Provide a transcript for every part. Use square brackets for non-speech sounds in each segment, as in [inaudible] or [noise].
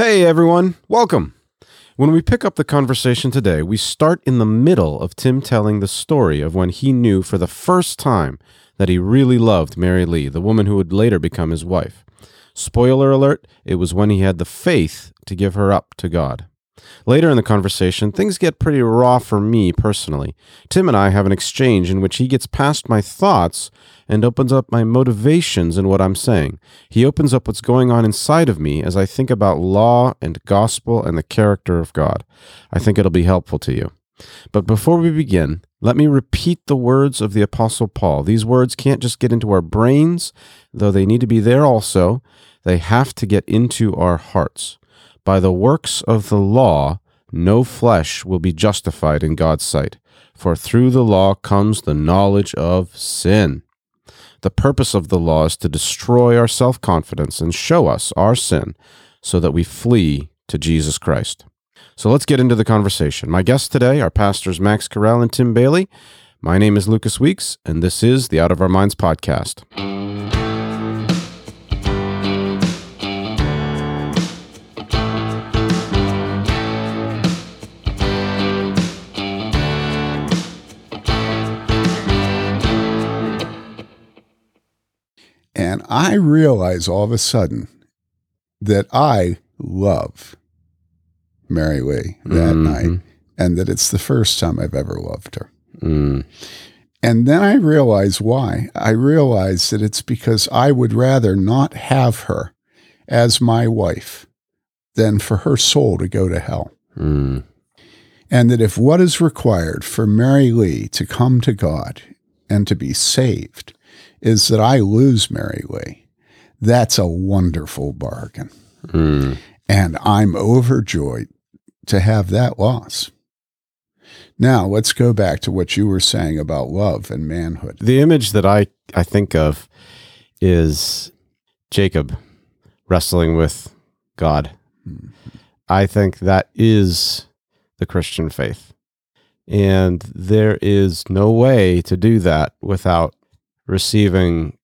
Hey everyone, welcome. When we pick up the conversation today, we start in the middle of Tim telling the story of when he knew for the first time that he really loved Mary Lee, the woman who would later become his wife. Spoiler alert, it was when he had the faith to give her up to God. Later in the conversation, things get pretty raw for me personally. Tim and I have an exchange in which he gets past my thoughts and opens up my motivations in what I'm saying. He opens up what's going on inside of me as I think about law and gospel and the character of God. I think it'll be helpful to you. But before we begin, let me repeat the words of the Apostle Paul. These words can't just get into our brains, though they need to be there also. They have to get into our hearts. By the works of the law, no flesh will be justified in God's sight, for through the law comes the knowledge of sin. The purpose of the law is to destroy our self confidence and show us our sin so that we flee to Jesus Christ. So let's get into the conversation. My guests today are pastors Max Carell and Tim Bayly. My name is Lucas Weeks, and this is the Out of Our Minds podcast. And I realize all of a sudden that I love Mary Lee that Mhm. night and that it's the first time I've ever loved her. Mm, And then I realize why. I realize that it's because I would rather not have her as my wife than for her soul to go to hell. mm, And that if what is required for Mary Lee to come to God and to be saved is that I lose Mary Lee, that's a wonderful bargain. mm. And I'm overjoyed to have that loss. Now, let's go back to what you were saying about love and manhood. The image that I, I think of is Jacob wrestling with God. I think that is the Christian faith. And there is no way to do that without receiving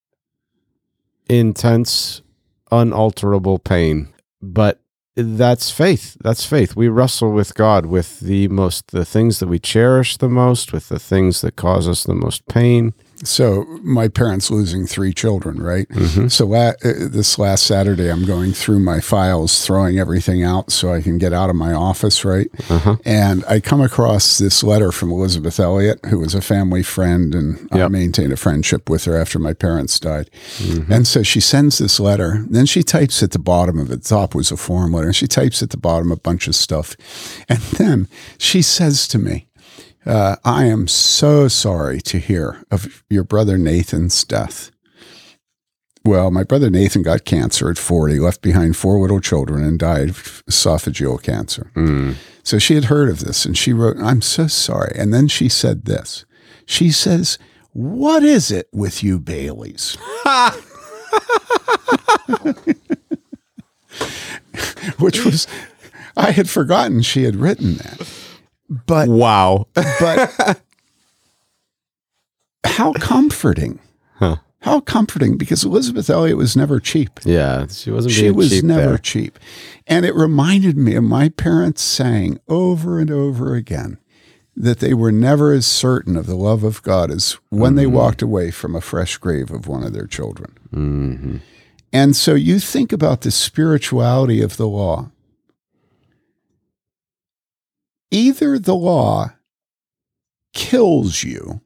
intense, unalterable pain. But that's faith. That's faith. We wrestle with God with the most, the things that we cherish the most, with the things that cause us the most pain. So, my parents losing three children, right? Mhm. So, la- uh, this last Saturday, I'm going through my files, throwing everything out so I can get out of my office, right? Uh-huh. And I come across this letter from Elisabeth Elliot, who was a family friend, and I maintained a friendship with her after my parents died. Mm-hmm. And so she sends this letter. Then she types at the bottom of it. The top was a form letter. And she types at the bottom a bunch of stuff. And then she says to me, uh, I am so sorry to hear of your brother Nathan's death. Well, my brother Nathan got cancer at 40, left behind four little children, and died of esophageal cancer. Mm. So she had heard of this and she wrote, I'm so sorry. And then she said this. She says, What is it with you Baylys? [laughs] [laughs] Which was, I had forgotten she had written that. But, Wow. but [laughs] how comforting. Huh. How comforting because Elisabeth Elliot was never cheap. Yeah, she wasn't She was cheap never there. cheap. And it reminded me of my parents saying over and over again that they were never as certain of the love of God as when Mm-hmm. they walked away from a fresh grave of one of their children. Mhm. And so you think about the spirituality of the law. Either the law kills you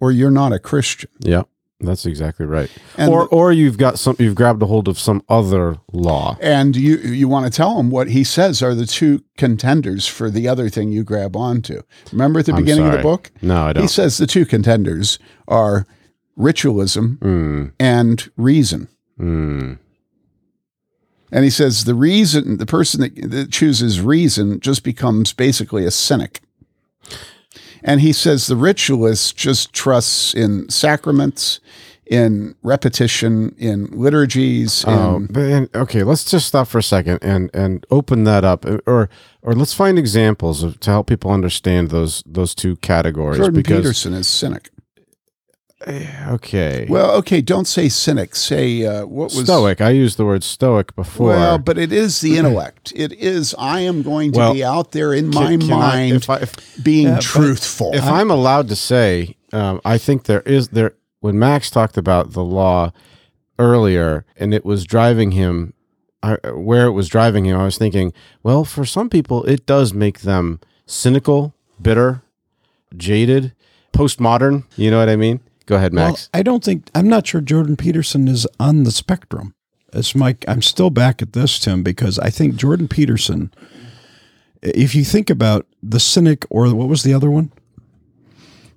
or you're not a Christian. Yeah, that's exactly right. And or or you've got some you've grabbed a hold of some other law. And you you want to tell him what he says are the two contenders for the other thing you grab onto. Remember at the I'm beginning of the book? No, I He don't. says the two contenders are ritualism Mm, and reason. mm, And he says the reason, the person that, that chooses reason just becomes basically a cynic. And he says the ritualist just trusts in sacraments, in repetition, in liturgies. Oh, in, but and, okay. Let's just stop for a second and and open that up, or or let's find examples of to help people understand those those two categories. Jordan because Peterson is cynic. Okay. Well, okay, don't say cynic. Say uh, what was stoic. I used the word stoic before. Well, but it is the [clears throat] intellect. It is. I am going to Well, be out there in Can- my can I- mind, if I, if, being but truthful. if I'm allowed to say, um, I think there is there when Max talked about the law earlier, and it was driving him. I, where it was driving him, I was thinking, well, for some people, it does make them cynical, bitter, jaded, postmodern. You know what I mean? Go ahead, Well, Max. I don't think I'm not sure Jordan Peterson is on the spectrum. It's Mike. I'm still back at this, Tim, because I think Jordan Peterson. If you think about the cynic, or what was the other one?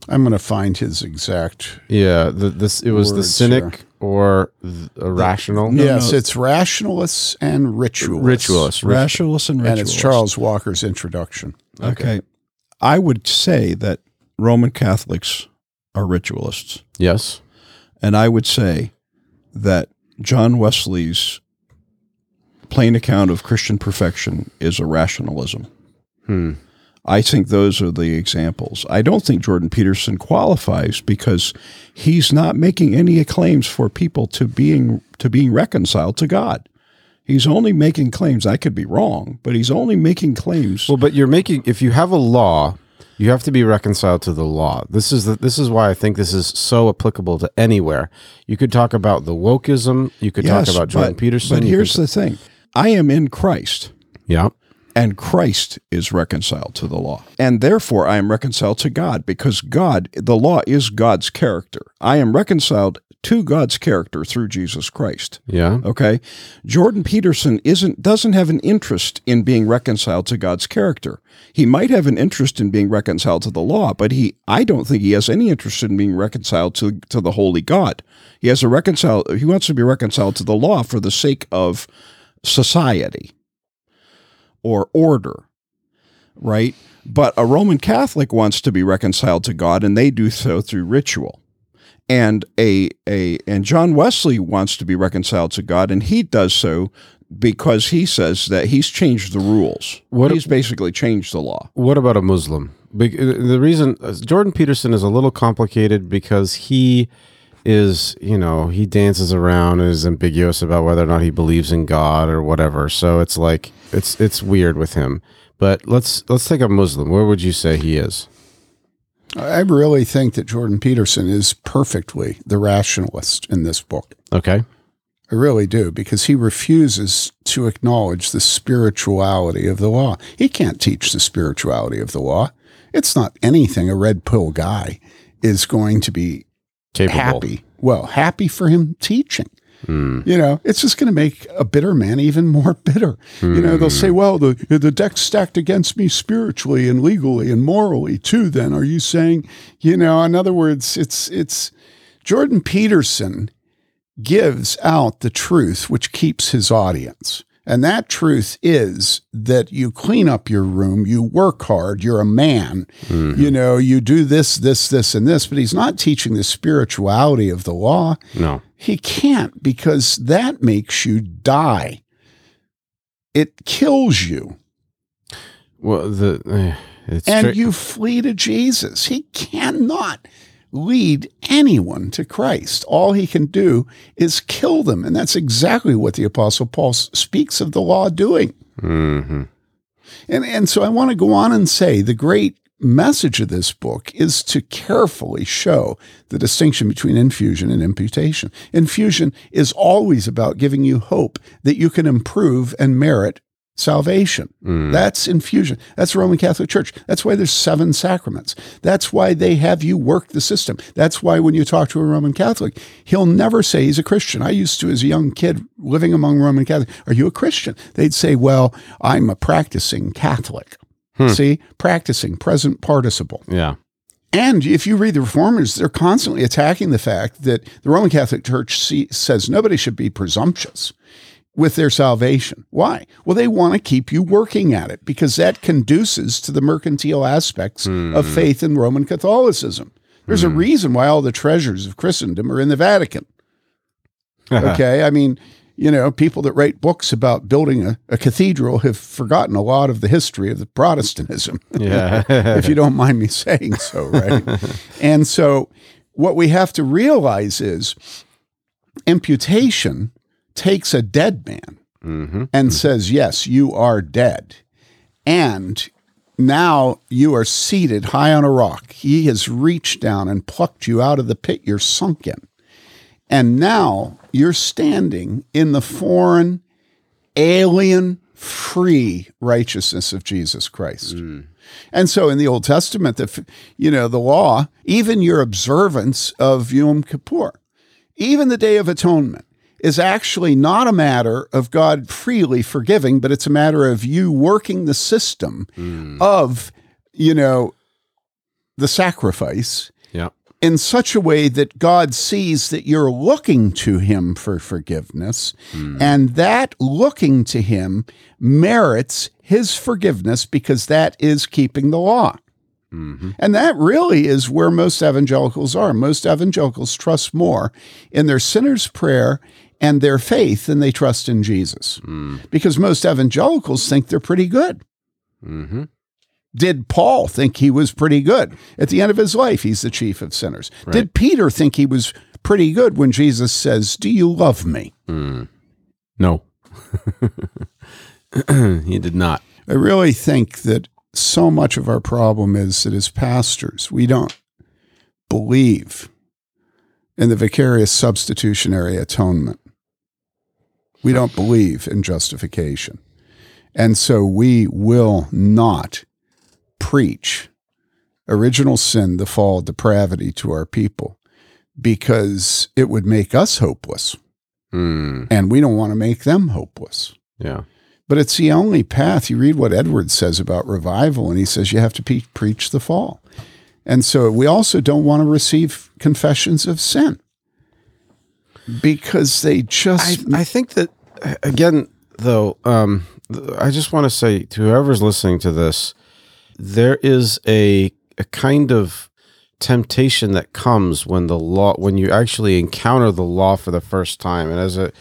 I'm going to find his exact. yeah, the, this it was the cynic here. or the irrational. No, yes, no. it's rationalists and ritualists. Ritualist. rit- Rationalists and ritualists. and it's. Charles Walker's introduction. Okay. I would say that Roman Catholics are ritualists. Yes. And I would say that John Wesley's plain account of Christian perfection is a rationalism. Hmm. I think those are the examples. I don't think Jordan Peterson qualifies because he's not making any claims for people to being to being reconciled to God. He's only making claims. I could be wrong, but he's only making claims. Well, but you're making if you have a law, you have to be reconciled to the law. This is the, this is why I think this is so applicable to anywhere. You could talk about the wokeism. You could Yes, talk about Jordan but, Peterson. But here's could- the thing: I am in Christ. yeah, and Christ is reconciled to the law. And therefore, I am reconciled to God because God, the law is God's character. I am reconciled to God's character through Jesus Christ. yeah. Okay? Jordan Peterson isn't doesn't have an interest in being reconciled to God's character. He might have an interest in being reconciled to the law, but he I don't think he has any interest in being reconciled to to the holy God. He has a reconcile he wants to be reconciled to the law for the sake of society or order, right? But a Roman Catholic wants to be reconciled to God, and they do so through ritual. And a a and John Wesley wants to be reconciled to God, and he does so because he says that he's changed the rules. What- he's basically changed the law. What about a Muslim? The reason uh, Jordan Peterson is a little complicated because he is, you know, he dances around and is ambiguous about whether or not he believes in God or whatever. So it's like it's it's weird with him. But let's let's take a Muslim. Where would you say he is? I really think that Jordan Peterson is perfectly the rationalist in this book. Okay. I really do, because he refuses to acknowledge the spirituality of the law. He can't teach the spirituality of the law. It's not anything a red pill guy is going to be Capable. happy. Well, happy for him teaching. Hmm. You know, it's just going to make a bitter man even more [laughs] bitter. You know, they'll say, "Well, the the deck's stacked against me spiritually and legally and morally too." Then, are you saying, you know, in other words, it's it's Jordan Peterson gives out the truth which keeps his audience. And that truth is that you clean up your room, you work hard, you're a man, you know, you do this, this, this, and this. But he's not teaching the spirituality of the law. No. He can't because that makes you die. It kills you. Well, the it's and straight- you flee to Jesus. He cannot lead anyone to Christ. All he can do is kill them. And that's exactly what the Apostle Paul speaks of the law doing. Mhm. And, and so I want to go on and say the great message of this book is to carefully show the distinction between infusion and imputation. Infusion is always about giving you hope that you can improve and merit salvation. Mm. That's infusion. That's the Roman Catholic Church. That's why there's seven sacraments. That's why they have you work the system. That's why when you talk to a Roman Catholic, he'll never say he's a Christian. I used to, as a young kid living among Roman Catholics, are you a Christian? They'd say, well, I'm a practicing Catholic. Hmm. See, practicing, present participle. Yeah. And if you read the reformers, they're constantly attacking the fact that the Roman Catholic Church see, says nobody should be presumptuous with their salvation. Why? Well, they want to keep you working at it because that conduces to the mercantile aspects of hmm. faith in Roman Catholicism. There's a hmm. reason why all the treasures of Christendom are in the Vatican. [laughs] Okay. I mean, you know, people that write books about building a, a cathedral have forgotten a lot of the history of the Protestantism [laughs] Yeah. if you don't mind me saying so, right? [laughs] and so what we have to realize is imputation takes a dead man Mm-hmm. and says, Yes, you are dead. And now you are seated high on a rock. He has reached down and plucked you out of the pit you're sunk in. And now you're standing in the foreign, alien, free righteousness of Jesus Christ. Hmm. And so in the Old Testament, the, you know, the law, even your observance of Yom Kippur, even the Day of Atonement, is actually not a matter of God freely forgiving, but it's a matter of you working the system hmm. of, you know, the sacrifice. In such a way that God sees that you're looking to Him for forgiveness, hmm. and that looking to Him merits His forgiveness because that is keeping the law. Mm-hmm. And that really is where most evangelicals are. Most evangelicals trust more in their sinner's prayer and their faith than they trust in Jesus. Hmm. Because most evangelicals think they're pretty good. Mm-hmm. Did Paul think he was pretty good? At the end of his life, he's the chief of sinners. Did Peter think he was pretty good when Jesus says, Do you love me? Hmm. No. [laughs] he did not. I really think that so much of our problem is that as pastors, we don't believe in the vicarious substitutionary atonement. We don't believe in justification. And so we will not preach original sin, the fall, depravity to our people because it would make us hopeless. Mm. And we don't want to make them hopeless. Yeah. But it's the only path. You read what Edwards says about revival, and he says you have to pe- preach the fall. And so we also don't want to receive confessions of sin because they just. I think that again though um I just want to say to whoever's listening to this there is a a kind of temptation that comes when the law when you actually encounter the law for the first time. And as a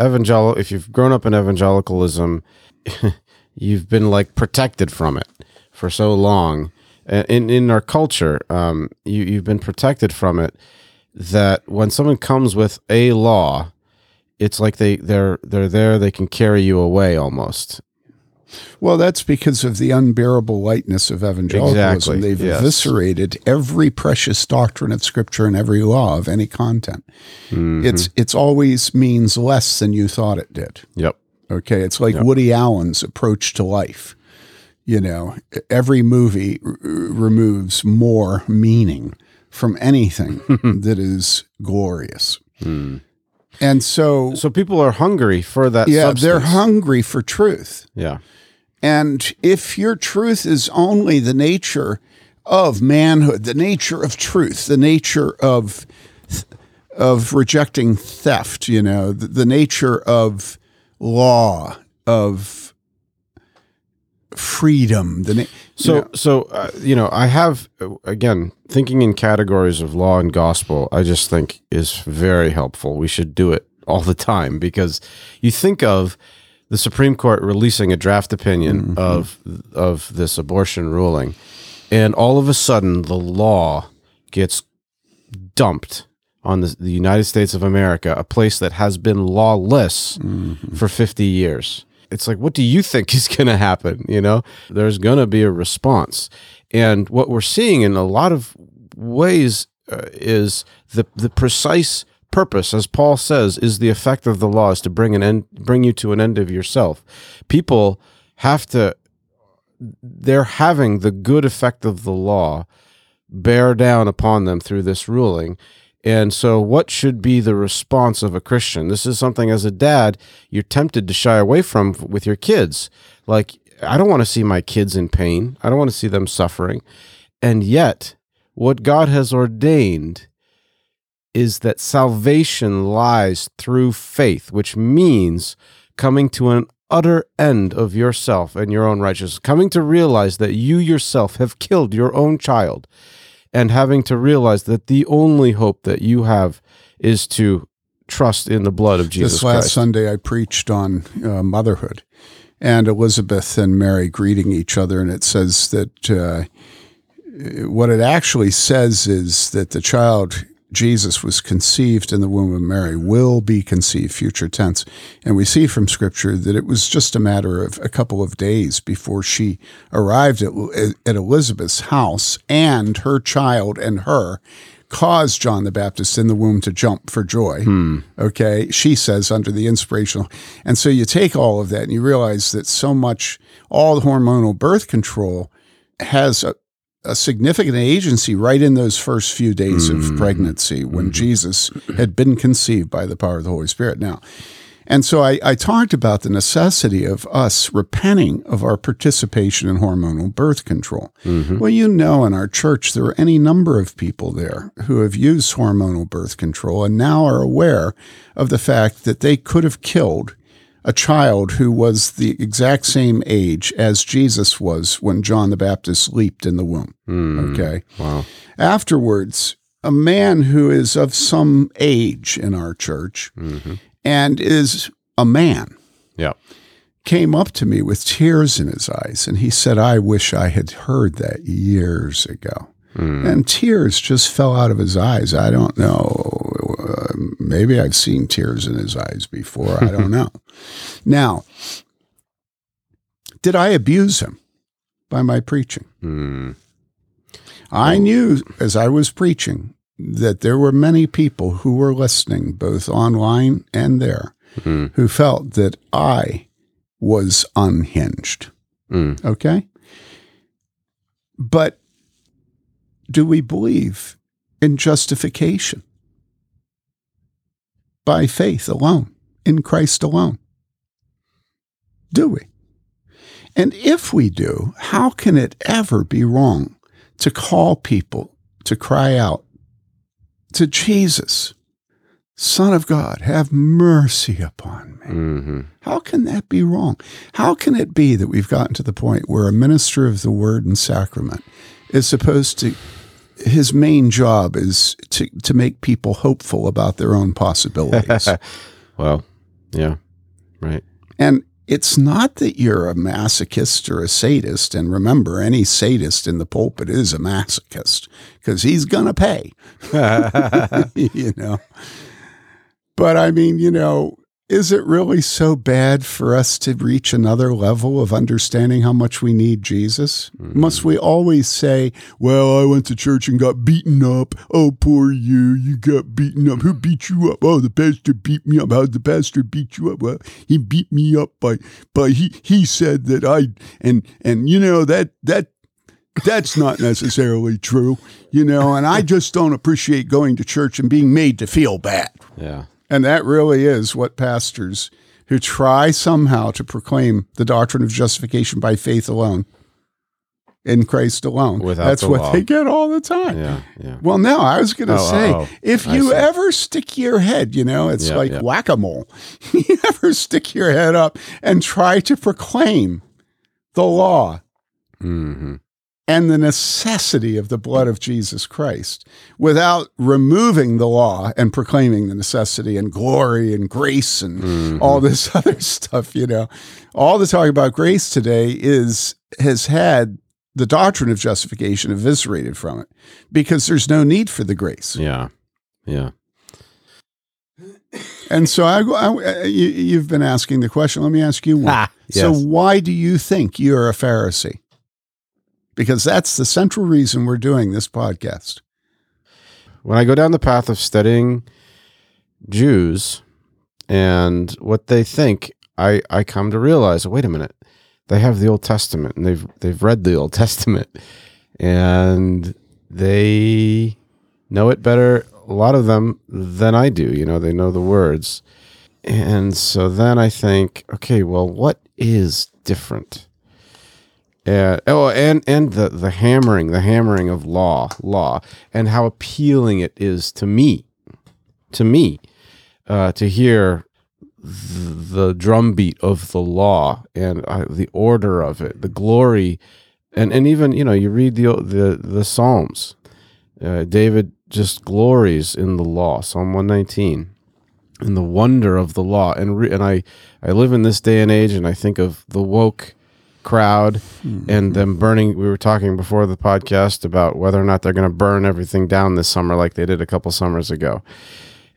evangelical, if you've grown up in evangelicalism [laughs] you've been like protected from it for so long. In in our culture um you you've been protected from it that when someone comes with a law it's like they they're they're there they can carry you away almost well, that's because of the unbearable lightness of evangelicalism. Exactly, They've yes. eviscerated every precious doctrine of Scripture and every law of any content. Mm-hmm. It's it's always means less than you thought it did. yep Okay, it's like Woody Allen's approach to life. You know, every movie r- removes more meaning from anything [laughs] that is glorious. And so, so people are hungry for that yeah, they're hungry for truth. yeah And if your truth is only the nature of manhood, the nature of truth, the nature of of rejecting theft, you know, the, the nature of law, of freedom, the na- so you know, so uh, you know i have uh, again thinking in categories of law and gospel i just think is very helpful. We should do it all the time because you think of the supreme court releasing a draft opinion of of this abortion ruling and all of a sudden the law gets dumped on the, the United States of America, a place that has been lawless for 50 years. It's like, what do you think [laughs] is going to happen? You know, there's going to be a response. And what we're seeing in a lot of ways uh, is the, the precise purpose, as Paul says, is the effect of the law is to bring an end, bring you to an end of yourself. People have to, they're having the good effect of the law bear down upon them through this ruling. And so, what should be the response of a Christian? This is something as a dad you're tempted to shy away from with your kids. Like, I don't want to see my kids in pain, I don't want to see them suffering. And yet, what God has ordained is that salvation lies through faith, which means coming to an utter end of yourself and your own righteousness, coming to realize that you yourself have killed your own child and having to realize that the only hope that you have is to trust in the blood of Jesus this last Christ. Sunday I preached on uh, motherhood and Elizabeth and Mary greeting each other, and it says that uh, what it actually says is that the child Jesus was conceived in the womb of Mary, will be conceived, future tense. And we see from scripture that it was just a matter of a couple of days before she arrived at, at Elizabeth's house, and her child and her caused John the Baptist in the womb to jump for joy. Hmm. Okay. She says under the inspirational. And so you take all of that and you realize that so much, all the hormonal birth control has a, a significant agency right in those first few days of mm-hmm. pregnancy when mm-hmm. Jesus had been conceived by the power of the Holy Spirit. Now, and so I, I talked about the necessity of us repenting of our participation in hormonal birth control. Mm-hmm. Well, you know, in our church, there are any number of people there who have used hormonal birth control and now are aware of the fact that they could have killed a child who was the exact same age as Jesus was when John the Baptist leaped in the womb. Hmm. Okay. Wow. Afterwards, a man who is of some age in our church mm-hmm. and is a man Yeah. came up to me with tears in his eyes and he said, I wish I had heard that years ago. Hmm. And tears just fell out of his eyes. I don't know. Uh, maybe I've seen tears in his eyes before. I don't [laughs] know. Now, did I abuse him by my preaching? Mm. I knew as I was preaching that there were many people who were listening, both online and there, Mm. who felt that I was unhinged. Mm. Okay? But do we believe in justification by faith alone, in Christ alone? Do we? And if we do, how can it ever be wrong to call people to cry out to Jesus, Son of God, have mercy upon me? hmm How can that be wrong? How can it be that we've gotten to the point where a minister of the word and sacrament is supposed to, his main job is to, to make people hopeful about their own possibilities? [laughs] Well, yeah. Right. and it's not that you're a masochist or a sadist. And remember, any sadist in the pulpit is a masochist because he's going to pay. [laughs] [laughs] you know. But I mean, you know, is it really so bad for us to reach another level of understanding how much we need Jesus? Must we always say, well, I went to church and got beaten up. Oh, poor you. You got beaten up. Who beat you up? Oh, the pastor beat me up. How the pastor beat you up? Well, he beat me up by, by he, he said that I, and, and, you know, that, that, that's not necessarily true, you know, and I just don't appreciate going to church and being made to feel bad. Yeah. And that really is what pastors who try somehow to proclaim the doctrine of justification by faith alone in Christ alone. Without That's the what law. they get all the time. Yeah. Yeah. Well, no, I was going to Oh, say, oh, oh. if I you see. ever stick your head, you know, it's Yeah, like yeah. whack a mole. [laughs] you ever stick your head up and try to proclaim the law hmm and the necessity of the blood of Jesus Christ without removing the law and proclaiming the necessity and glory and grace and all this [laughs] other stuff, you know. All the talk about grace today is has had the doctrine of justification eviscerated from it because there's no need for the grace. Yeah. Yeah. [coughs] And so I, I you, you've been asking the question. Let me ask you one. Ah, So why do you think you're a Pharisee? Because that's the central reason we're doing this podcast. when I go down the path of studying Jews and what they think, I, I come to realize, wait a minute, they have the Old Testament and they've they've read the Old [laughs] Testament and they know it better, a lot of them than I do. You know, they know the words. And so then I think, okay, well, what is different? And oh, and and the the hammering, the hammering of law, law, and how appealing it is to me, to me, uh, to hear th- the drumbeat of the law and uh, the order of it, the glory, and and even you know you read the the the Psalms, uh, David just glories in the law, Psalm one nineteen, in the wonder of the law, and re- and I I live in this day and age, and I think of the woke crowd and them burning. We were talking before the podcast about whether or not they're going to burn everything down this summer, like they did a couple summers ago,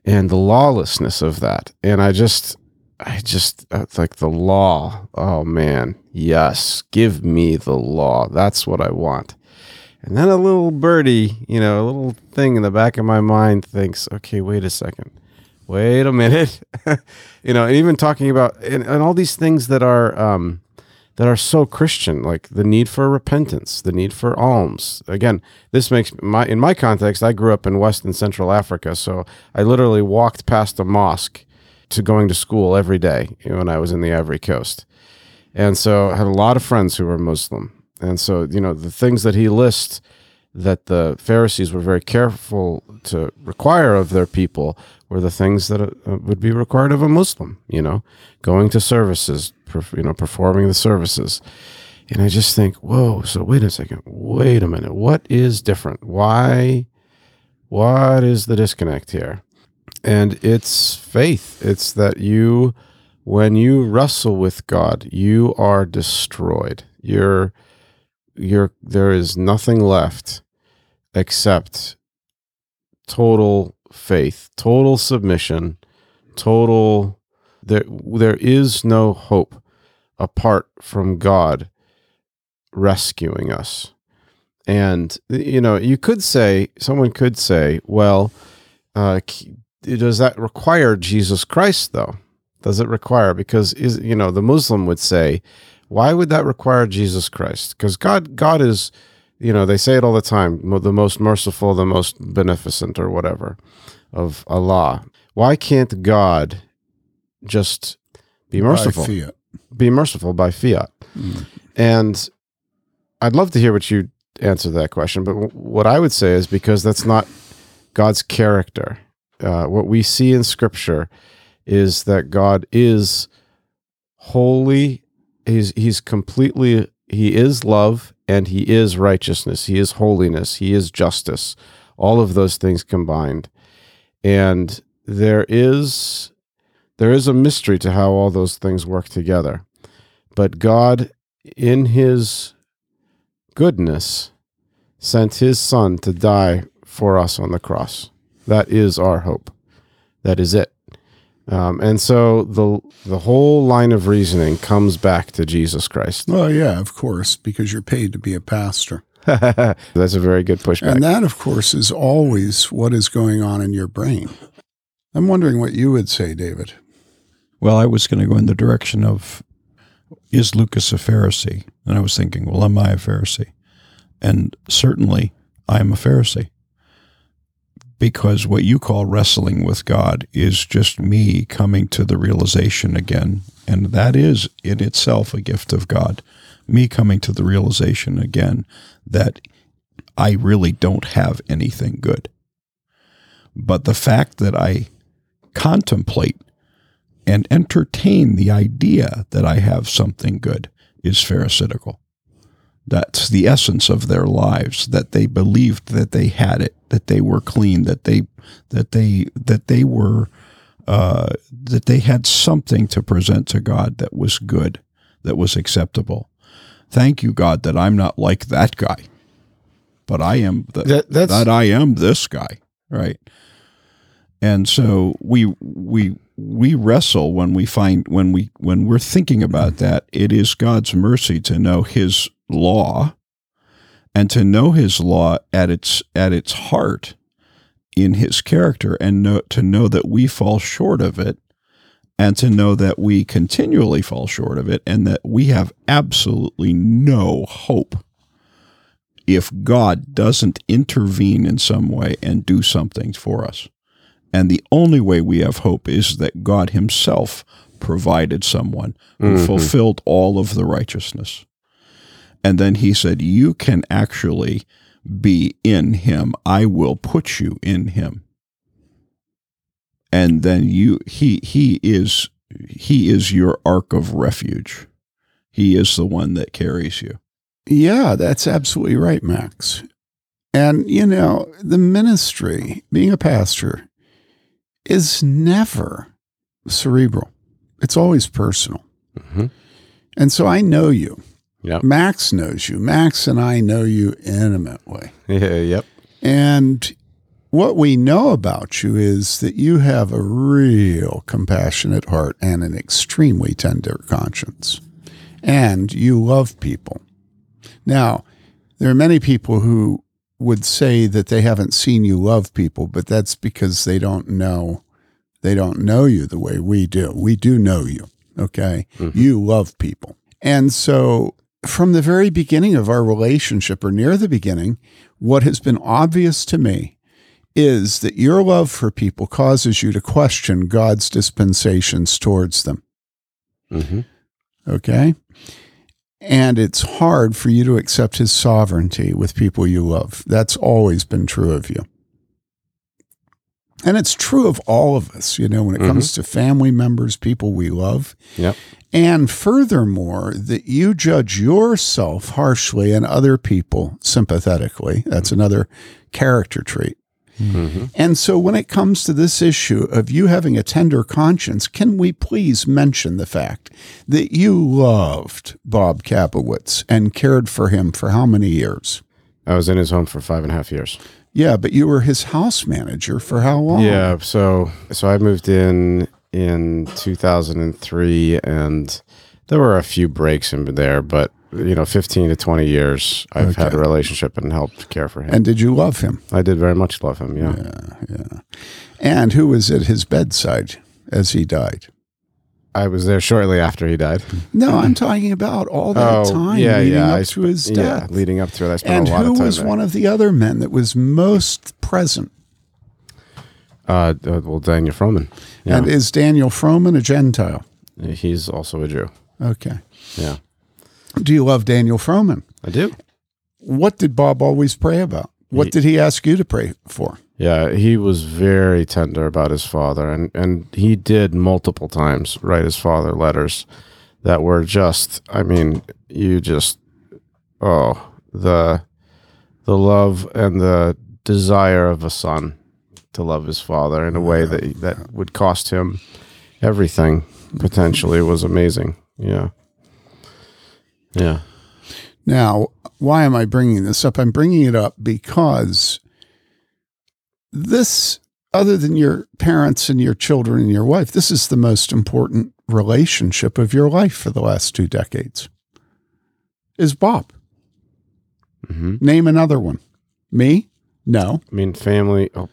and the lawlessness of that. And I just, I just uh, like the law. Oh man, yes, give me the law. That's what I want. And then a little birdie, you know, a little thing in the back of my mind thinks, okay, wait a second. Wait a minute. [laughs] you know, and even talking about and, and all these things that are um that are so Christian, like the need for repentance, the need for alms. Again, this makes my in my context, I grew up in West and Central Africa, so I literally walked past a mosque to going to school every day when I was in the Ivory Coast. And so I had a lot of friends who were Muslim. And so, you know, the things that he lists that the Pharisees were very careful to require of their people were the things that uh, would be required of a Muslim, you know, going to services, perf- you know, performing the services. And I just think, whoa, so wait a second, wait a minute, what is different? Why, what is the disconnect here? And it's faith. It's that you, when you wrestle with God, you are destroyed. You're, you're, there is nothing left except total faith, total submission, total there there is no hope apart from God rescuing us. And you know, you could say someone could say, well, uh, does that require Jesus Christ though? Does it require because is you know, the Muslim would say, why would that require Jesus Christ? Because God God is you know, they say it all the time, the most merciful, the most beneficent or whatever of Allah. Why can't God just be merciful? Be merciful by fiat. Mm. And I'd love to hear what you answer that question, but w- what I would say is because that's not God's character. Uh, what we see in Scripture is that God is holy. He's he's completely he is love and he is righteousness. He is holiness. He is justice. All of those things combined, and there is there is a mystery to how all those things work together. But God, in His goodness, sent His Son to die for us on the cross. That is our hope. That is it. Um, and so the the whole line of reasoning comes back to Jesus Christ. Well, yeah, of course, because you're paid to be a pastor. [laughs] That's a very good pushback. And that, of course, is always what is going on in your brain. I'm wondering what you would say, David. Well, I was going to go in the direction of is Lucas a Pharisee? And I was thinking, well, am I a Pharisee? And certainly I am a Pharisee. Because what you call wrestling with God is just me coming to the realization again. And that is in itself a gift of God. Me coming to the realization again that I really don't have anything good. But the fact that I contemplate and entertain the idea that I have something good is Pharisaical. That's the essence of their lives, that they believed that they had it, that they were clean, that they that they that they were uh, that they had something to present to God that was good, that was acceptable. Thank you, God, that I'm not like that guy, but I am the, That- that I am this guy, right? And so we we we wrestle when we find when we when we're thinking about that. It is God's mercy to know His law, and to know His law at its at its heart in His character, and know, to know that we fall short of it, and to know that we continually fall short of it, and that we have absolutely no hope if God doesn't intervene in some way and do something for us. And the only way we have hope is that God Himself provided someone who Mhm. fulfilled all of the righteousness. And then He said, You can actually be in Him. I will put you in Him. And then you he he is he is your ark of refuge. He is the one that carries you. Yeah, that's absolutely right, Max. And, you know, the ministry, being a pastor, is never cerebral, it's always personal. Mhm. And so I know you. Yep. Max knows you. Max and I know you intimately. Yeah, yep. And what we know about you is that you have a real compassionate heart and an extremely tender conscience. And you love people. Now, there are many people who would say that they haven't seen you love people, but that's because they don't know they don't know you the way we do. We do know you, okay? Mm-hmm. You love people. And so from the very beginning of our relationship or near the beginning, what has been obvious to me is that your love for people causes you to question God's dispensations towards them. hmm Okay? And it's hard for you to accept his sovereignty with people you love. That's always been true of you. And it's true of all of us, you know, when it comes to family members, people we love. Yep. And furthermore, that you judge yourself harshly and other people sympathetically. That's another character trait. hmm And so, when it comes to this issue of you having a tender conscience, can we please mention the fact that you loved Bob Kapowitz and cared for him for how many years? I was in his home for five and a half years. Yeah, but you were his house manager for how long? Yeah, so so I moved in in 2003 and there were a few breaks in there, but you know, 15 to 20 years I've had a relationship and helped care for him. And did you love him? I did very much love him, yeah. Yeah, yeah. And who was at his bedside as he died? I was there shortly after he died. No, I'm talking about all that time Mm. yeah, leading yeah. up I to his Yeah, death. leading up to it, I spent and a lot of time And who was there. one of the other men that was most present? uh, uh, well, Daniel Froman. Yeah, And is Daniel Froman a Gentile? he's also a Jew. Okay. Yeah, Do you love Daniel Froman? I do. What did Bob always pray about? What He- did he ask you to pray for? Yeah, he was very tender about his father, and and he did multiple times write his father letters that were just. I mean, you just oh the the love and the desire of a son to love his father in a way that that would cost him everything potentially was amazing. Yeah, yeah. Now, why am I bringing this up? I'm bringing it up because this, other than your parents and your children and your wife, this is the most important relationship of your life for the last two decades. Is Bob. hmm Name another one. Me? No. I mean, family. Oh.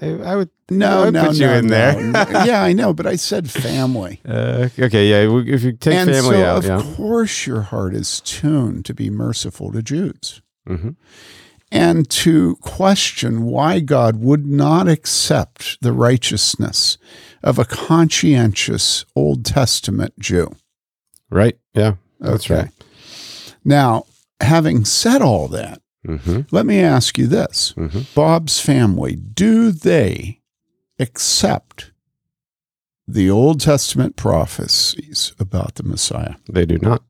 I, I would. No, I would no, put you no, in no. there. [laughs] yeah, I know, but I said family. [laughs] Uh, okay, yeah. If you take and family so, out, of yeah. course, your heart is tuned to be merciful to Jews hmm and to question why God would not accept the righteousness of a conscientious Old Testament Jew. Right. Yeah. That's Okay. right. Now, having said all that, hmm let me ask you this hmm Bob's family, do they accept the Old Testament prophecies about the Messiah? They do not.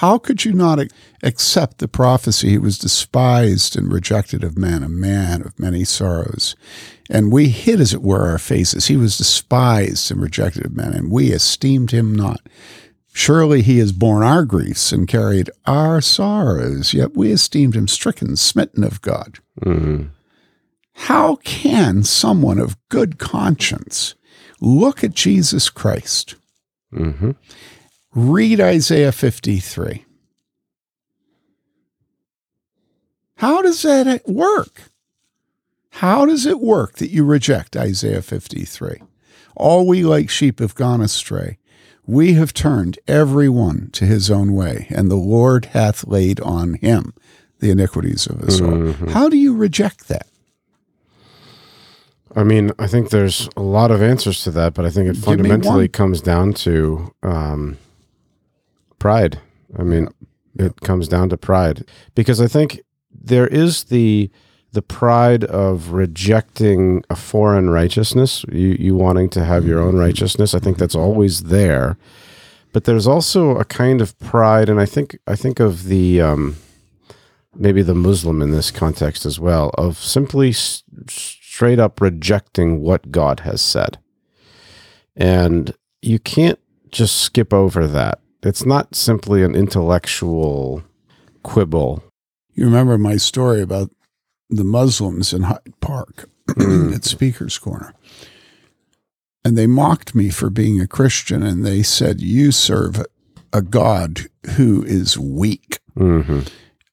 How could you not accept the prophecy? He was despised and rejected of men, a man of many sorrows. And we hid, as it were, our faces. He was despised and rejected of men, and we esteemed him not. Surely he has borne our griefs and carried our sorrows, yet we esteemed him stricken, smitten of God. hmm How can someone of good conscience look at Jesus Christ? hmm Read Isaiah 53. How does that work? How does it work that you reject Isaiah 53? All we like sheep have gone astray. We have turned every one to his own way, and the Lord hath laid on him the iniquities of us all. How do you reject that? I mean, I think there's a lot of answers to that, but I think it me fundamentally comes down to um, pride. I mean, it comes down to pride because I think there is the the pride of rejecting a foreign righteousness, you, you wanting to have your own righteousness. I think that's always there, but there's also a kind of pride, and I think I think of the um, maybe the Muslim in this context as well of simply s- straight up rejecting what God has said. And you can't just skip over that it's not simply an intellectual quibble. You remember my story about the Muslims in Hyde Park [clears throat] at Speaker's Corner. And they mocked me for being a Christian, and they said, You serve a God who is weak. hmm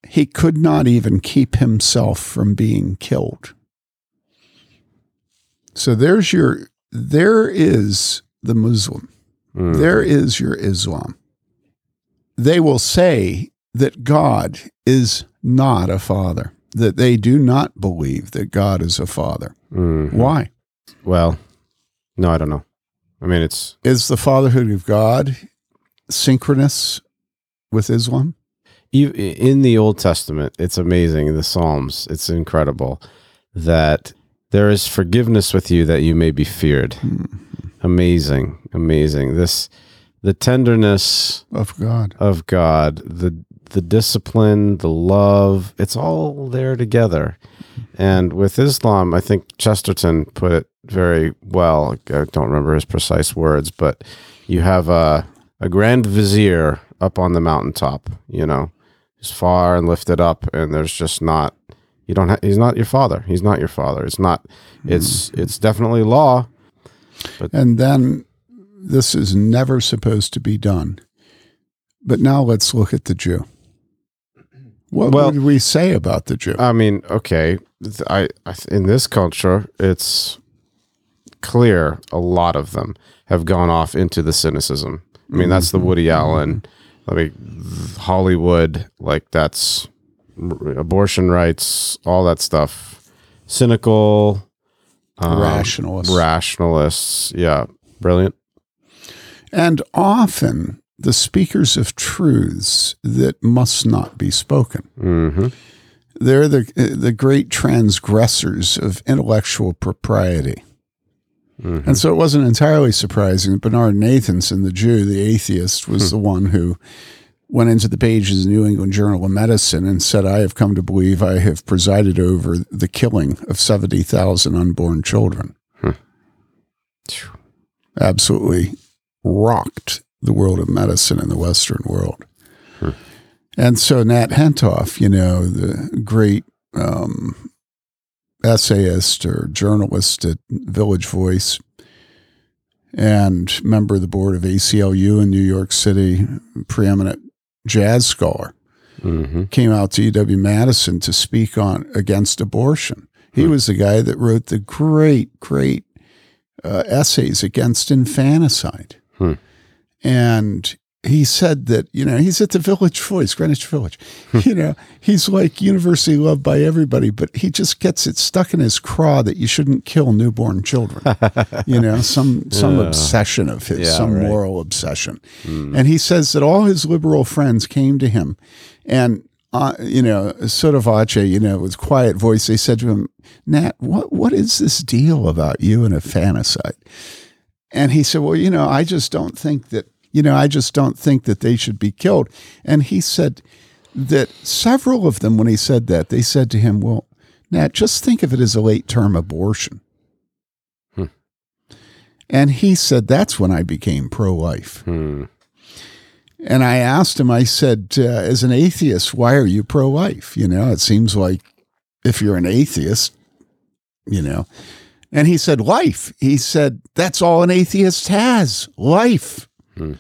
He could not even keep himself from being killed. So there's your, there is the Muslim. Mm. There is your Islam. They will say that God is not a father, that they do not believe that God is a father. Mhm. Why? Well, no, I don't know. I mean, it's Is the fatherhood of God synchronous with Islam? in the Old Testament. It's amazing. In the Psalms, it's incredible that there is forgiveness with you that you may be feared. Amazing, amazing. This, the tenderness Of God. of God, the the discipline, the love, it's all there together. And with Islam, I think Chesterton put it very well. I don't remember his precise words, but you have a a grand vizier up on the mountaintop, you know, he's far and lifted up, and there's just not you don't ha- he's not your father. He's not your father. It's not it's mm. it's definitely law. And then this is never supposed to be done. But now let's look at the Jew. What Well- would we say about the Jew? I mean, okay, I, I in this culture, it's clear a lot of them have gone off into the cynicism. I mean, that's the Woody Allen, I mean, Hollywood, like that's abortion rights, all that stuff, cynical, um, Rationalists. rationalists. Yeah, brilliant. And often the speakers of truths that must not be spoken. hmm They're the, the great transgressors of intellectual propriety. Mm-hmm. And so it wasn't entirely surprising that Bernard Nathanson, the Jew, the atheist, Hmm. was the one who went into the pages of the New England Journal of Medicine and said, I have come to believe I have presided over the killing of 70,000 unborn children. Absolutely rocked the world of medicine in the Western world. And so Nat Hentoff, you know, the great um, essayist or journalist at Village Voice and member of the board of ACLU in New York City, preeminent jazz scholar, hmm came out to UW Madison to speak on against abortion. He was the guy that wrote the great, great uh, essays against infanticide. Hmm. And he said that, you know, he's at the Village Voice, Greenwich Village. you know, he's like universally loved by everybody, but he just gets it stuck in his craw that you shouldn't kill newborn children. [laughs] you know, some some Yeah. obsession of his, Yeah, some right. moral obsession. And he says that all his liberal friends came to him and uh, you know, sotto voce, you know, with quiet voice, they said to him, Nat, what what is this deal about you and infanticide? And he said, Well, you know, I just don't think that, you know, I just don't think that they should be killed. And he said that several of them, when he said that, they said to him, Well, Nat, just think of it as a late term abortion. Hmm. And he said, That's when I became pro life. Hmm. And I asked him, I said, uh, as an atheist, why are you pro life? You know, it seems like if you're an atheist, you know. And he said, life. He said, that's all an atheist has life. Hmm.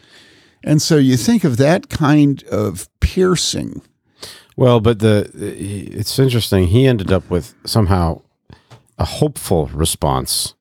And so you think of that kind of piercing. Well, but the it's interesting. He ended up with somehow a hopeful response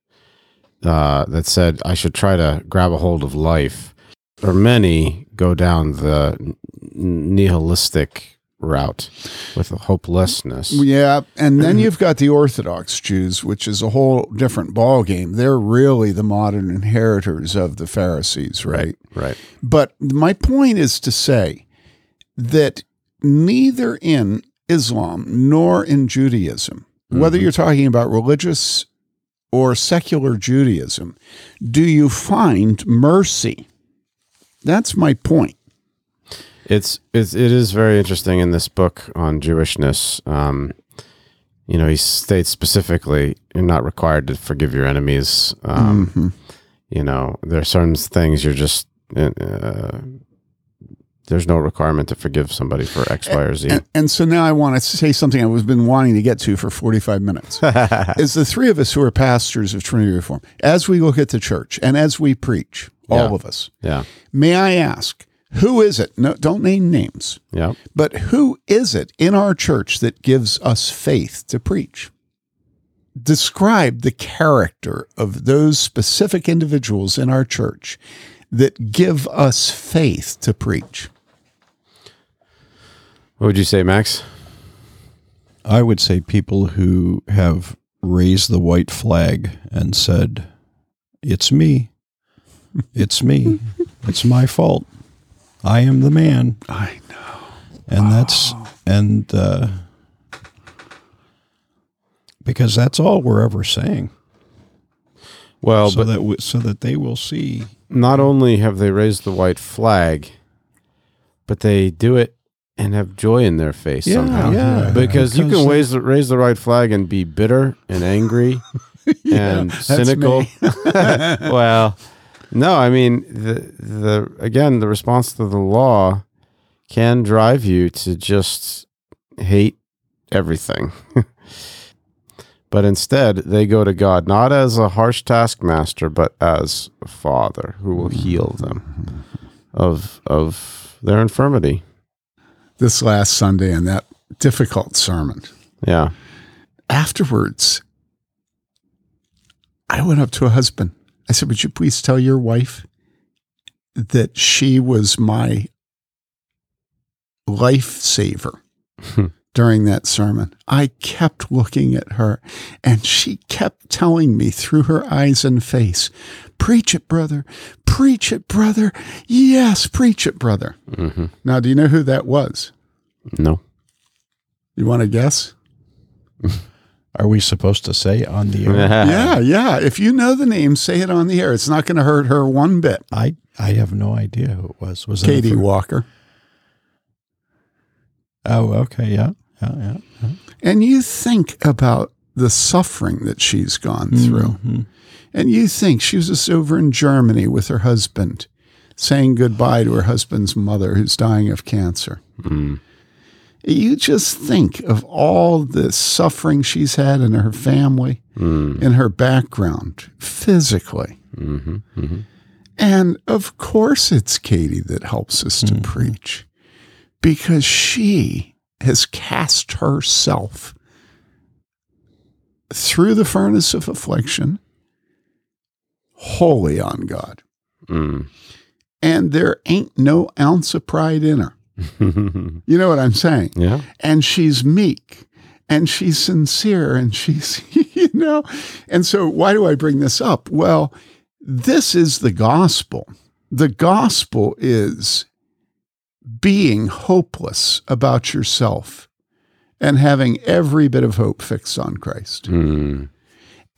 uh, that said, "I should try to grab a hold of life." Or many go down the nihilistic route with hopelessness. Yeah. And then [clears throat] you've got the Orthodox Jews, which is a whole different ball game. They're really the modern inheritors of the Pharisees, right? Right. But my point is to say that neither in Islam nor in Judaism, whether mm-hmm. you're talking about religious or secular Judaism, do you find mercy. That's my point. It's it's it is very interesting in this book on Jewishness. Um, you know, he states specifically, you're not required to forgive your enemies. Um, Mhm. you know there are certain things you're just uh, there's no requirement to forgive somebody for X, Y, or Z. And, and so now I want to say something I've been wanting to get to for 45 minutes. [laughs] is the three of us who are pastors of Trinity Reform, as we look at the church and as we preach, all Yeah. of us, yeah. may I ask, who is it? No, don't name names, Yeah. but who is it in our church that gives us faith to preach? Describe the character of those specific individuals in our church that give us faith to preach. What would you say, Max? I would say people who have raised the white flag and said, It's me. It's me. [laughs] it's my fault. I am the man. I know. And that's, and, uh, because that's all we're ever saying. Well, so but that w- so that they will see. not only have they raised the white flag, but they do it and have joy in their face somehow. yeah. [laughs] Because, you can raise the, raise the right flag and be bitter and angry [laughs] and cynical. [laughs] well, no, I mean the the again the response to the law can drive you to just hate everything. [laughs] but instead, they go to God not as a harsh taskmaster, but as a father who will mm-hmm. heal them of of their infirmity. This last Sunday in that difficult sermon, Yeah. afterwards, I went up to a husband. I said, Would you please tell your wife that she was my lifesaver during that sermon? I kept looking at her and she kept telling me through her eyes and face, Preach it, brother. Preach it, brother. Yes, preach it, brother. hmm Now, do you know who that was? No. You want to guess? [laughs] Are we supposed to say on the air? [laughs] yeah, yeah. If you know the name, say it on the air. It's not going to hurt her one bit. I I have no idea who it was. Was it Katie fr- Walker. Oh, okay, yeah, yeah, yeah. yeah. And you think about the suffering that she's gone through. Mhm. And you think she was just over in Germany with her husband, saying goodbye to her husband's mother who's dying of cancer. Mm. You just think of all the suffering she's had in her family, Mm. in her background, physically. hmm hmm And of course, it's Katie that helps us to preach because she has cast herself through the furnace of affliction wholly on God. Mm. And there ain't no ounce of pride in her. [laughs] You know what I'm saying? yeah. and she's meek and she's sincere and she's [laughs] you know and so why do i bring this up well this is the gospel the gospel is being hopeless about yourself and having every bit of hope fixed on christ Mm.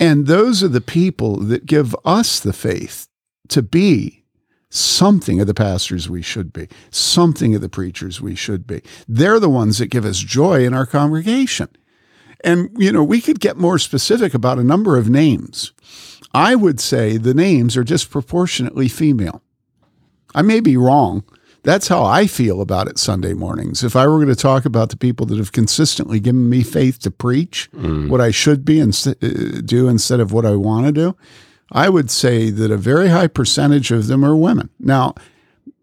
and those are the people that give us the faith to be something of the pastors we should be, something of the preachers we should be. They're the ones that give us joy in our congregation. And, you know, we could get more specific about a number of names. I would say the names are disproportionately female. I may be wrong. That's how I feel about it Sunday mornings. If I were going to talk about the people that have consistently given me faith to preach what I should be and uh, do instead of what I want to do, I would say that a very high percentage of them are women. Now,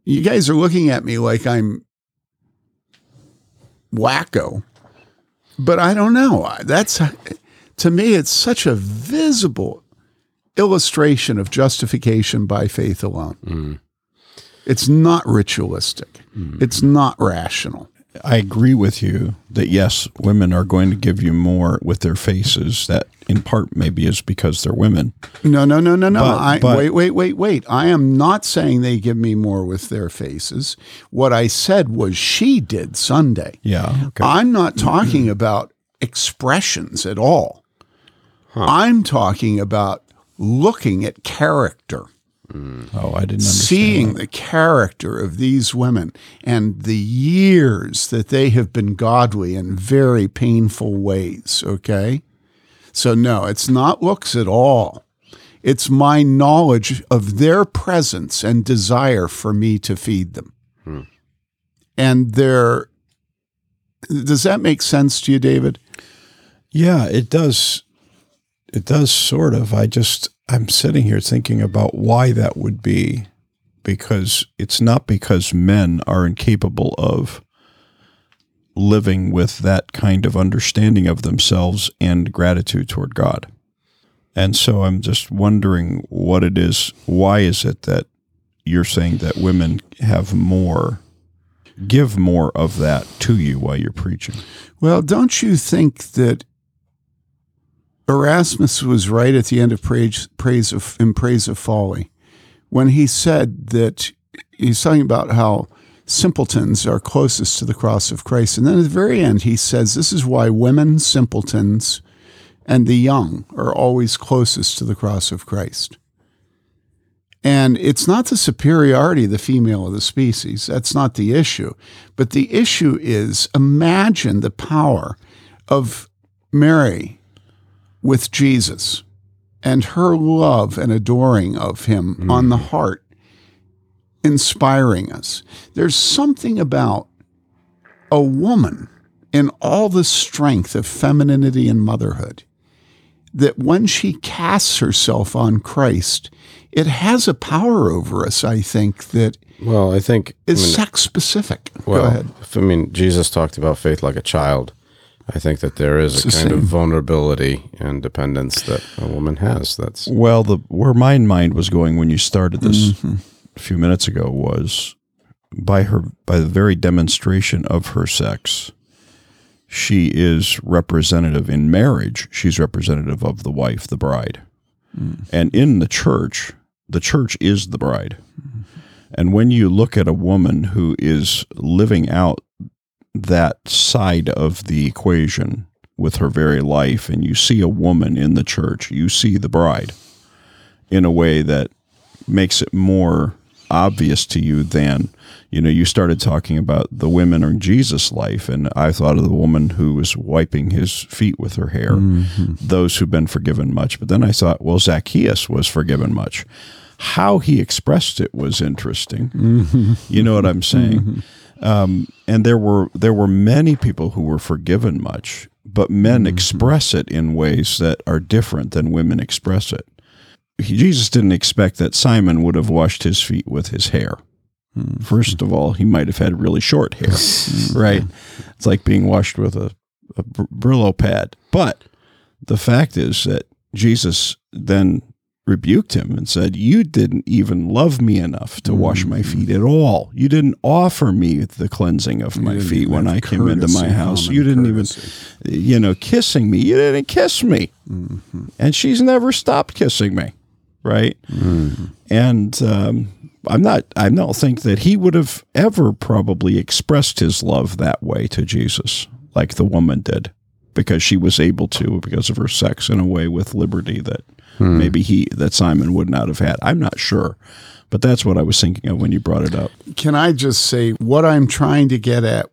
you guys are looking at me like I'm wacko, but I don't know. That's to me, it's such a visible illustration of justification by faith alone. Mm. It's not ritualistic. Mm. It's not rational. I agree with you that yes, women are going to give you more with their faces. That in part maybe is because they're women. No, no, no, no, no. But- I, but- wait, wait, wait, wait. I am not saying they give me more with their faces. What I said was she did Sunday. Yeah. Okay. I'm not talking about expressions at all. I'm talking about looking at character, Mm. oh, I didn't understand. seeing that. the character of these women and the years that they have been godly in very painful ways. Okay. So, no, it's not looks at all. It's my knowledge of their presence and desire for me to feed them. Hmm. and they're does that make sense to you, David? Yeah, it does. It does sort of. I just, I'm sitting here thinking about why that would be because it's not because men are incapable of living with that kind of understanding of themselves and gratitude toward God. And so I'm just wondering what it is. Why is it that you're saying that women have more, give more of that to you while you're preaching? Well, don't you think that Erasmus was right at the end of praise, praise of in praise of folly when he said that he's talking about how simpletons are closest to the cross of Christ, and then at the very end he says this is why women simpletons and the young are always closest to the cross of Christ. And it's not the superiority of the female of the species. That's not the issue. But the issue is imagine the power of Mary with Jesus and her love and adoring of him mm. on the heart, inspiring us. There's something about a woman in all the strength of femininity and motherhood that when she casts herself on Christ, it has a power over us, I think, that well, I think is I mean, sex specific. Well, Go ahead. I mean, Jesus talked about faith like a child. I think that there is it's a kind same. of vulnerability and dependence that a woman has. That's well, the where my mind was going when you started this mm-hmm. a few minutes ago was by her by the very demonstration of her sex. She is representative in marriage. She's representative of the wife, the bride, mm. and in the church, the church is the bride. Mm-hmm. And when you look at a woman who is living out that side of the equation with her very life and you see a woman in the church, you see the bride in a way that makes it more obvious to you than you know you started talking about the women in Jesus life and I thought of the woman who was wiping his feet with her hair mm-hmm. those who've been forgiven much but then I thought well Zacchaeus was forgiven much how he expressed it was interesting mm-hmm. you know what I'm saying mm-hmm. Um, and there were there were many people who were forgiven much, but men mm-hmm. express it in ways that are different than women express it. He, Jesus didn't expect that Simon would have washed his feet with his hair. Mm-hmm. First of all, he might have had really short hair, [laughs] [laughs] right? It's like being washed with a, a Brillo pad. But the fact is that Jesus then rebuked him and said, You didn't even love me enough to wash my mm-hmm. feet at all. You didn't offer me the cleansing of my feet when I came into my house. You didn't courtesy. even, you know, kissing me. You didn't kiss me. Mm-hmm. And she's never stopped kissing me. Right. Mm-hmm. And, um, I'm not, I don't think that he would have ever probably expressed his love that way to Jesus like the woman did because she was able to because of her sex in a way with liberty that hmm. maybe he that Simon would not have had. I'm not sure. But that's what I was thinking of when you brought it up. Can I just say what I'm trying to get at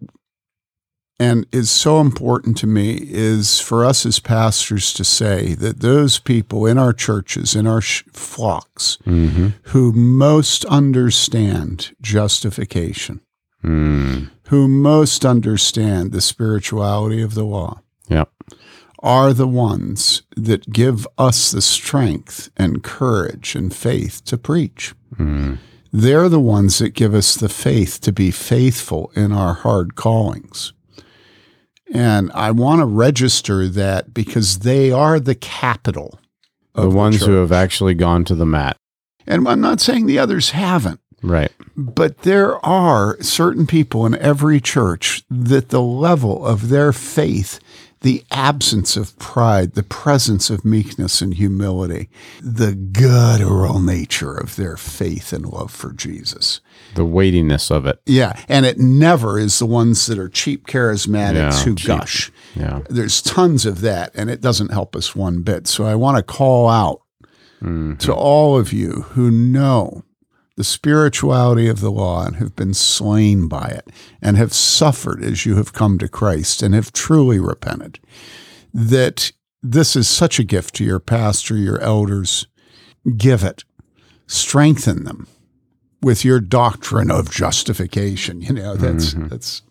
and is so important to me is for us as pastors to say that those people in our churches, in our sh- flocks, mm-hmm. who most understand justification, mm. who most understand the spirituality of the law, yep are the ones that give us the strength and courage and faith to preach. Mm. They're the ones that give us the faith to be faithful in our hard callings. And I want to register that because they are the capital. The ones the who have actually gone to the mat. And I'm not saying the others haven't. Right. But there are certain people in every church that the level of their faith the absence of pride, the presence of meekness and humility, the guttural nature of their faith and love for Jesus. The weightiness of it. Yeah. And it never is the ones that are cheap charismatics yeah, who cheap. gush. Yeah. There's tons of that, and it doesn't help us one bit. So I want to call out mm-hmm. to all of you who know the spirituality of the law and have been slain by it and have suffered as you have come to Christ and have truly repented, that this is such a gift to your pastor, your elders. Give it, strengthen them, with your doctrine of justification. You know, that's Mm-hmm. that's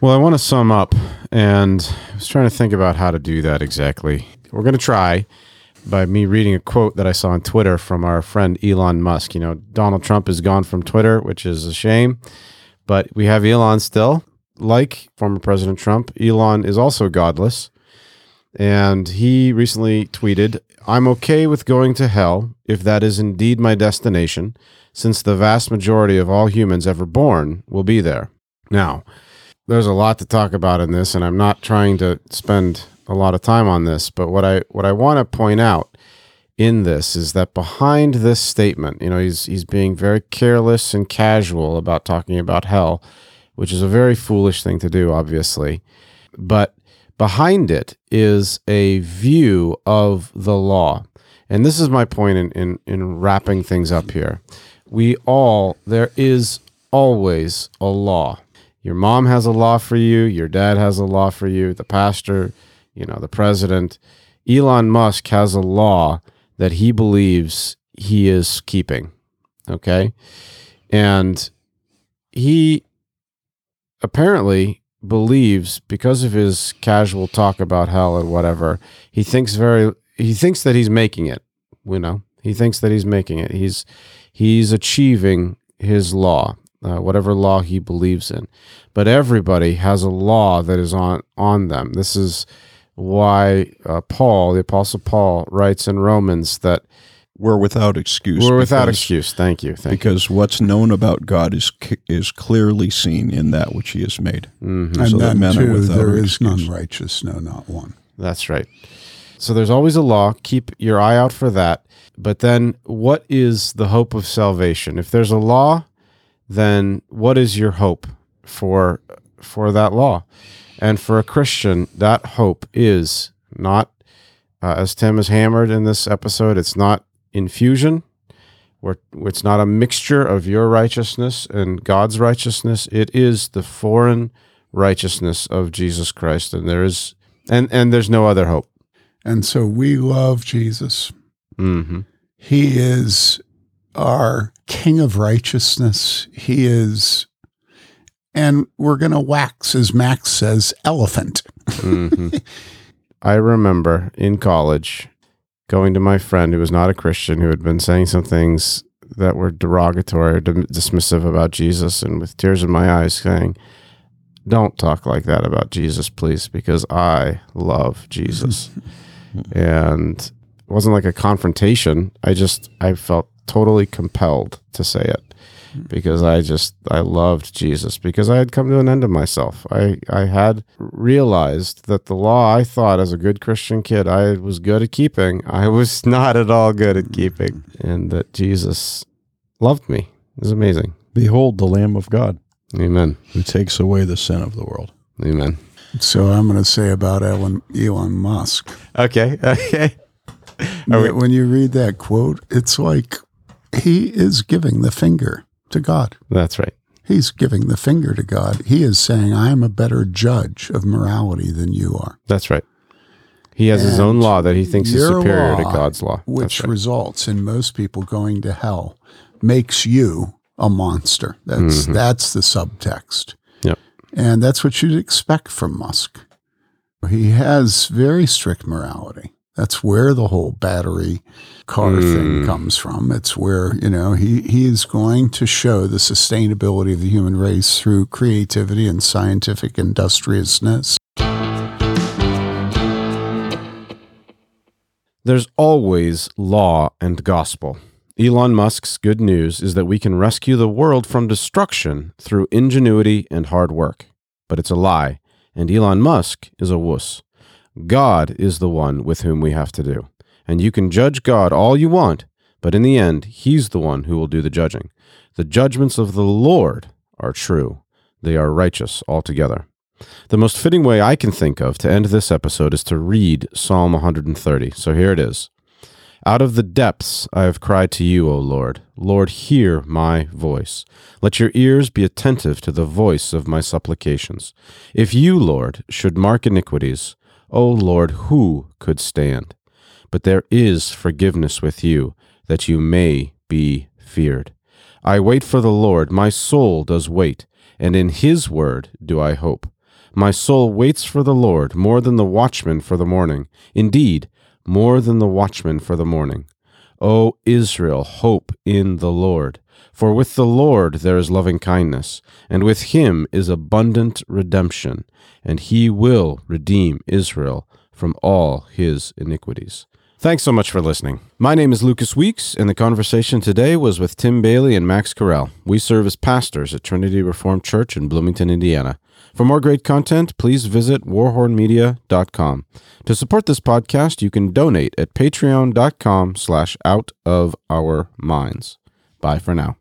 Well, I want to sum up, and I was trying to think about how to do that exactly. We're going to try by me reading a quote that I saw on Twitter from our friend Elon Musk. You know, Donald Trump is gone from Twitter, which is a shame, but we have Elon still. Like former President Trump, Elon is also godless. And he recently tweeted, I'm okay with going to hell if that is indeed my destination, since the vast majority of all humans ever born will be there. Now, there's a lot to talk about in this, and I'm not trying to spend a lot of time on this, but what I what I want to point out in this is that behind this statement, you know, he's he's being very careless and casual about talking about hell, which is a very foolish thing to do, obviously. But behind it is a view of the law. And this is my point in, in, in wrapping things up here. We all, there is always a law. Your mom has a law for you, your dad has a law for you, the pastor, you know, the president. Elon Musk has a law that he believes he is keeping. Okay. And he apparently believes because of his casual talk about hell and whatever he thinks very he thinks that he's making it you know he thinks that he's making it he's he's achieving his law uh, whatever law he believes in but everybody has a law that is on on them this is why uh, paul the apostle paul writes in romans that We're without excuse. we're without because- excuse thank you thank Because what's known about God is is clearly seen in that which He has made. you Mhm. and So that then men are too, without there is excuse. none righteous, no, not one. That's right. So there's always a law. Keep your eye out for that. But then, what is the hope of salvation? If there's a law, then what is your hope for for that law? And for a Christian, that hope is not, uh, as Tim has hammered in this episode, it's not infusion. Where it's not a mixture of your righteousness and God's righteousness. It is the foreign righteousness of Jesus Christ, and there is and and there's no other hope. And so we love Jesus. Mm-hmm. He is our King of righteousness. He is, and we're going to wax, as Max says, elephant. hmm [laughs] I remember in college going to my friend who was not a Christian who had been saying some things that were derogatory or dismissive about Jesus, and with tears in my eyes saying, Don't talk like that about Jesus, please, because I love Jesus. [laughs] and it wasn't like a confrontation. I just, I felt totally compelled to say it because I just I loved Jesus because I had come to an end of myself. I I had realized that the law I thought as a good Christian kid I was good at keeping, I was [laughs] not at all good at keeping, and that Jesus loved me. It was amazing. Behold the Lamb of God Amen. who takes away the sin of the world. Amen. So I'm going to say about Elon, Elon Musk. Okay. [laughs] Okay. Are we- when you read that quote, it's like he is giving the finger to God. That's right. He's giving the finger to God. He is saying, I am a better judge of morality than you are. That's right. He has his own law that he thinks is superior to God's law. Which right. results in most people going to hell, makes you a monster. That's that's the subtext. Mm-hmm. Yep. And that's what you'd expect from Musk. He has very strict morality. That's where the whole battery car Mm. thing comes from. It's where, you know, he, he is going to show the sustainability of the human race through creativity and scientific industriousness. There's always law and gospel. Elon Musk's good news is that we can rescue the world from destruction through ingenuity and hard work. But it's a lie, and Elon Musk is a wuss. God is the one with whom we have to do. And you can judge God all you want, but in the end, He's the one who will do the judging. The judgments of the Lord are true, they are righteous altogether. The most fitting way I can think of to end this episode is to read Psalm 130. So here it is. Out of the depths I have cried to you, O Lord. Lord, hear my voice. Let your ears be attentive to the voice of my supplications. If you, Lord, should mark iniquities, O Lord, who could stand? But there is forgiveness with you, that you may be feared. I wait for the Lord, my soul does wait, and in his word do I hope. My soul waits for the Lord more than the watchman for the morning, indeed, more than the watchman for the morning. O Israel, hope in the Lord. For with the Lord there is loving kindness, and with him is abundant redemption, and he will redeem Israel from all his iniquities. Thanks so much for listening. My name is Lucas Weeks, and the conversation today was with Tim Bayly and Max Carell. We serve as pastors at Trinity Reformed Church in Bloomington, Indiana. For more great content, please visit warhornmedia.com. To support this podcast, you can donate at patreon.com slash out of our minds. Bye for now.